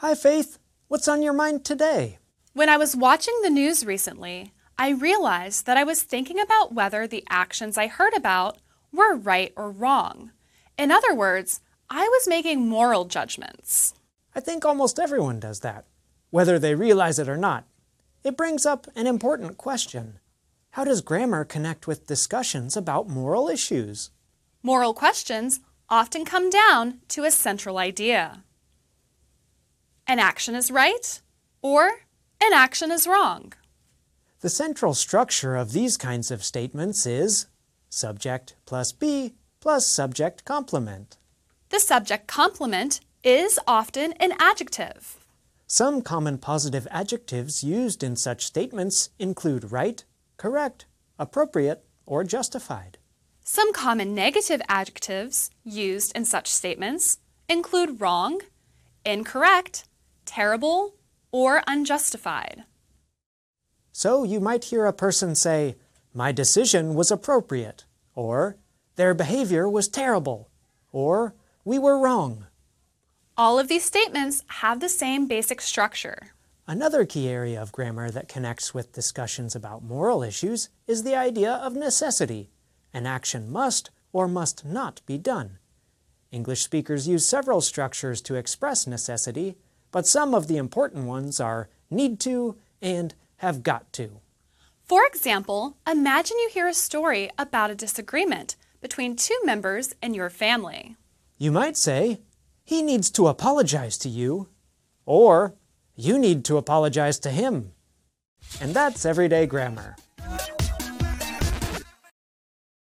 Hi, Faith. What's on your mind today? When I was watching the news recently, I realized that I was thinking about whether the actions I heard about were right or wrong. In other words, I was making moral judgments. I think almost everyone does that, whether they realize it or not. It brings up an important question. How does grammar connect with discussions about moral issues? Moral questions often come down to a central idea. An action is right or an action is wrong. The central structure of these kinds of statements is subject plus be plus subject complement. The subject complement is often an adjective. Some common positive adjectives used in such statements include right, correct, appropriate, or justified. Some common negative adjectives used in such statements include wrong, incorrect, terrible, or unjustified. So you might hear a person say, My decision was appropriate, or Their behavior was terrible, or We were wrong. All of these statements have the same basic structure. Another key area of grammar that connects with discussions about moral issues is the idea of necessity. An action must or must not be done. English speakers use several structures to express necessity, but some of the important ones are need to and have got to. For example, imagine you hear a story about a disagreement between two members in your family. You might say, He needs to apologize to you, or You need to apologize to him. And that's everyday grammar.